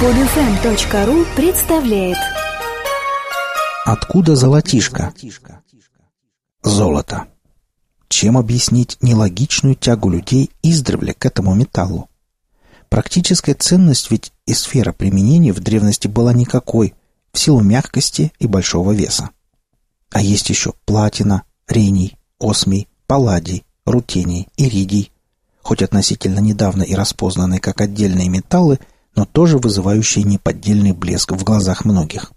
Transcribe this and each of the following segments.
Подфм.ру представляет Откуда золотишко? Золото. Чем объяснить нелогичную тягу людей издревле к этому металлу? Практическая ценность ведь и сфера применения в древности была никакой, в силу мягкости и большого веса. А есть еще платина, рений, осмий, палладий, рутений, иридий, хоть относительно недавно и распознанные как отдельные металлы, но тоже вызывающие неподдельный блеск в глазах многих.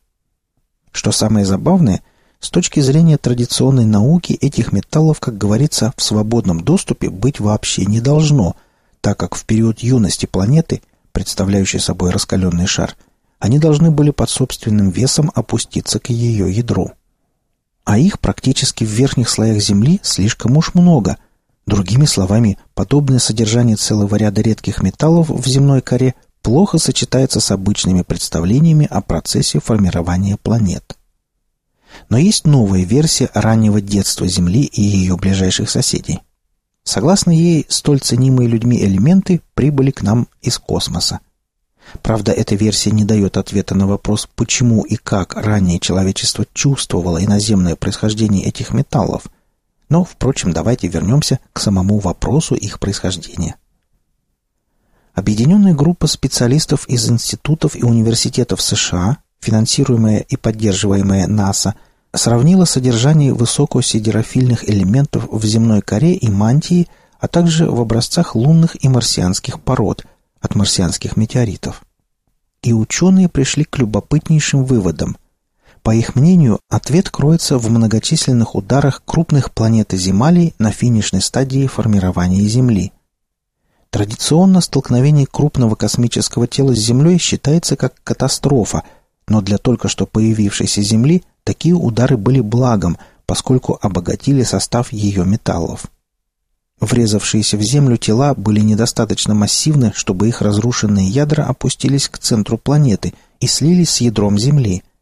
Что самое забавное, с точки зрения традиционной науки этих металлов, как говорится, в свободном доступе быть вообще не должно, так как в период юности планеты, представляющей собой раскаленный шар, они должны были под собственным весом опуститься к ее ядру. А их практически в верхних слоях Земли слишком уж много – Другими словами, подобное содержание целого ряда редких металлов в земной коре плохо сочетается с обычными представлениями о процессе формирования планет. Но есть новая версия раннего детства Земли и ее ближайших соседей. Согласно ей, столь ценимые людьми элементы прибыли к нам из космоса. Правда, эта версия не дает ответа на вопрос, почему и как раннее человечество чувствовало иноземное происхождение этих металлов – но, впрочем, давайте вернемся к самому вопросу их происхождения. Объединенная группа специалистов из институтов и университетов США, финансируемая и поддерживаемая НАСА, сравнила содержание высокосидерофильных элементов в земной коре и мантии, а также в образцах лунных и марсианских пород от марсианских метеоритов. И ученые пришли к любопытнейшим выводам – по их мнению, ответ кроется в многочисленных ударах крупных планет и Земалий на финишной стадии формирования Земли. Традиционно столкновение крупного космического тела с Землей считается как катастрофа, но для только что появившейся Земли такие удары были благом, поскольку обогатили состав ее металлов. Врезавшиеся в Землю тела были недостаточно массивны, чтобы их разрушенные ядра опустились к центру планеты и слились с ядром Земли –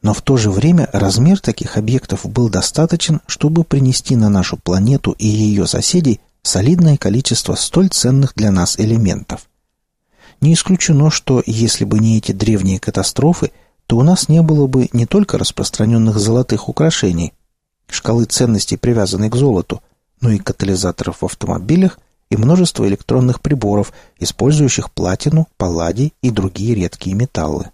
но в то же время размер таких объектов был достаточен, чтобы принести на нашу планету и ее соседей солидное количество столь ценных для нас элементов. Не исключено, что если бы не эти древние катастрофы, то у нас не было бы не только распространенных золотых украшений, шкалы ценностей, привязанной к золоту, но и катализаторов в автомобилях и множество электронных приборов, использующих платину, палладий и другие редкие металлы.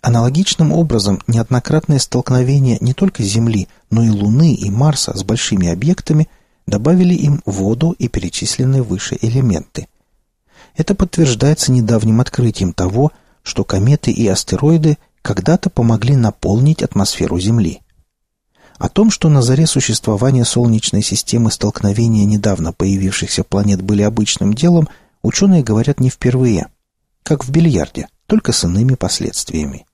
Аналогичным образом неоднократное столкновение не только Земли, но и Луны и Марса с большими объектами добавили им воду и перечисленные выше элементы. Это подтверждается недавним открытием того, что кометы и астероиды когда-то помогли наполнить атмосферу Земли. О том, что на заре существования Солнечной системы столкновения недавно появившихся планет были обычным делом, ученые говорят не впервые, как в бильярде, только с иными последствиями.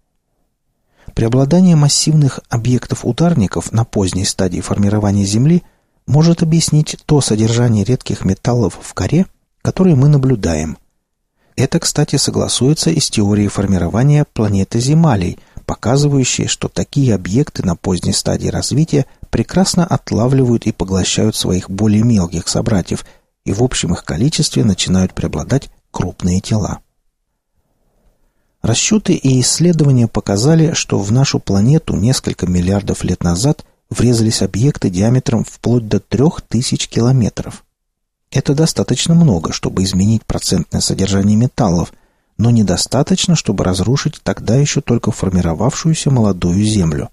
Преобладание массивных объектов-ударников на поздней стадии формирования Земли может объяснить то содержание редких металлов в коре, которое мы наблюдаем. Это, кстати, согласуется и с теорией формирования планеты Земалей, показывающей, что такие объекты на поздней стадии развития прекрасно отлавливают и поглощают своих более мелких собратьев, и в общем их количестве начинают преобладать крупные тела. Расчеты и исследования показали, что в нашу планету несколько миллиардов лет назад врезались объекты диаметром вплоть до трех тысяч километров. Это достаточно много, чтобы изменить процентное содержание металлов, но недостаточно, чтобы разрушить тогда еще только формировавшуюся молодую Землю.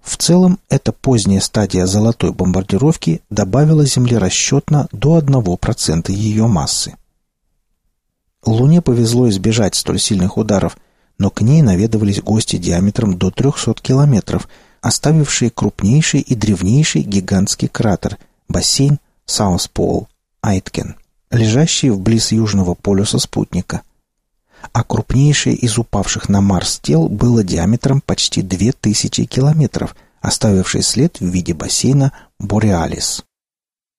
В целом, эта поздняя стадия золотой бомбардировки добавила Земле расчетно до 1% ее массы. Луне повезло избежать столь сильных ударов, но к ней наведывались гости диаметром до 300 километров, оставившие крупнейший и древнейший гигантский кратер – бассейн South Pole-Aitken, лежащий вблиз южного полюса спутника. А крупнейшее из упавших на Марс тел было диаметром почти 2000 километров, оставивший след в виде бассейна Бореалис.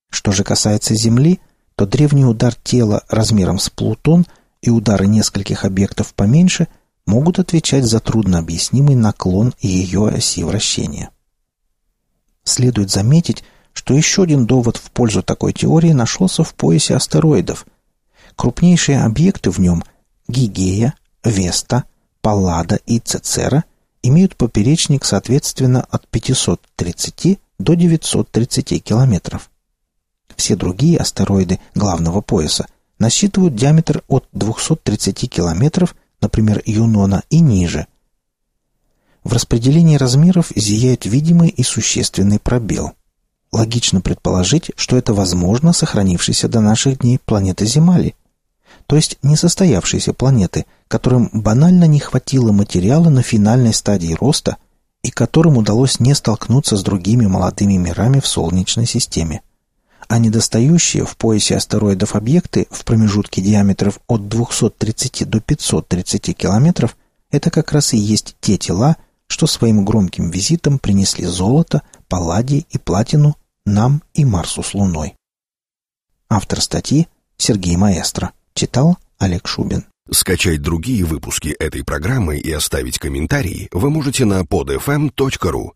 Что же касается Земли – то древний удар тела размером с Плутон и удары нескольких объектов поменьше могут отвечать за труднообъяснимый наклон ее оси вращения. Следует заметить, что еще один довод в пользу такой теории нашелся в поясе астероидов. Крупнейшие объекты в нем, Гигея, Веста, Паллада и Цецера имеют поперечник соответственно от 530 до 930 километров. Все другие астероиды главного пояса насчитывают диаметр от 230 километров, например, Юнона, и ниже. В распределении размеров зияет видимый и существенный пробел. Логично предположить, что это возможно сохранившейся до наших дней планета Земали, то есть несостоявшиеся планеты, которым банально не хватило материала на финальной стадии роста и которым удалось не столкнуться с другими молодыми мирами в Солнечной системе. А недостающие в поясе астероидов объекты в промежутке диаметров от 230 до 530 километров – это как раз и есть те тела, что своим громким визитом принесли золото, палладий и платину нам и Марсу с Луной. Автор статьи Сергей Маэстро. Читал Олег Шубин. Скачать другие выпуски этой программы и оставить комментарии вы можете на podfm.ru.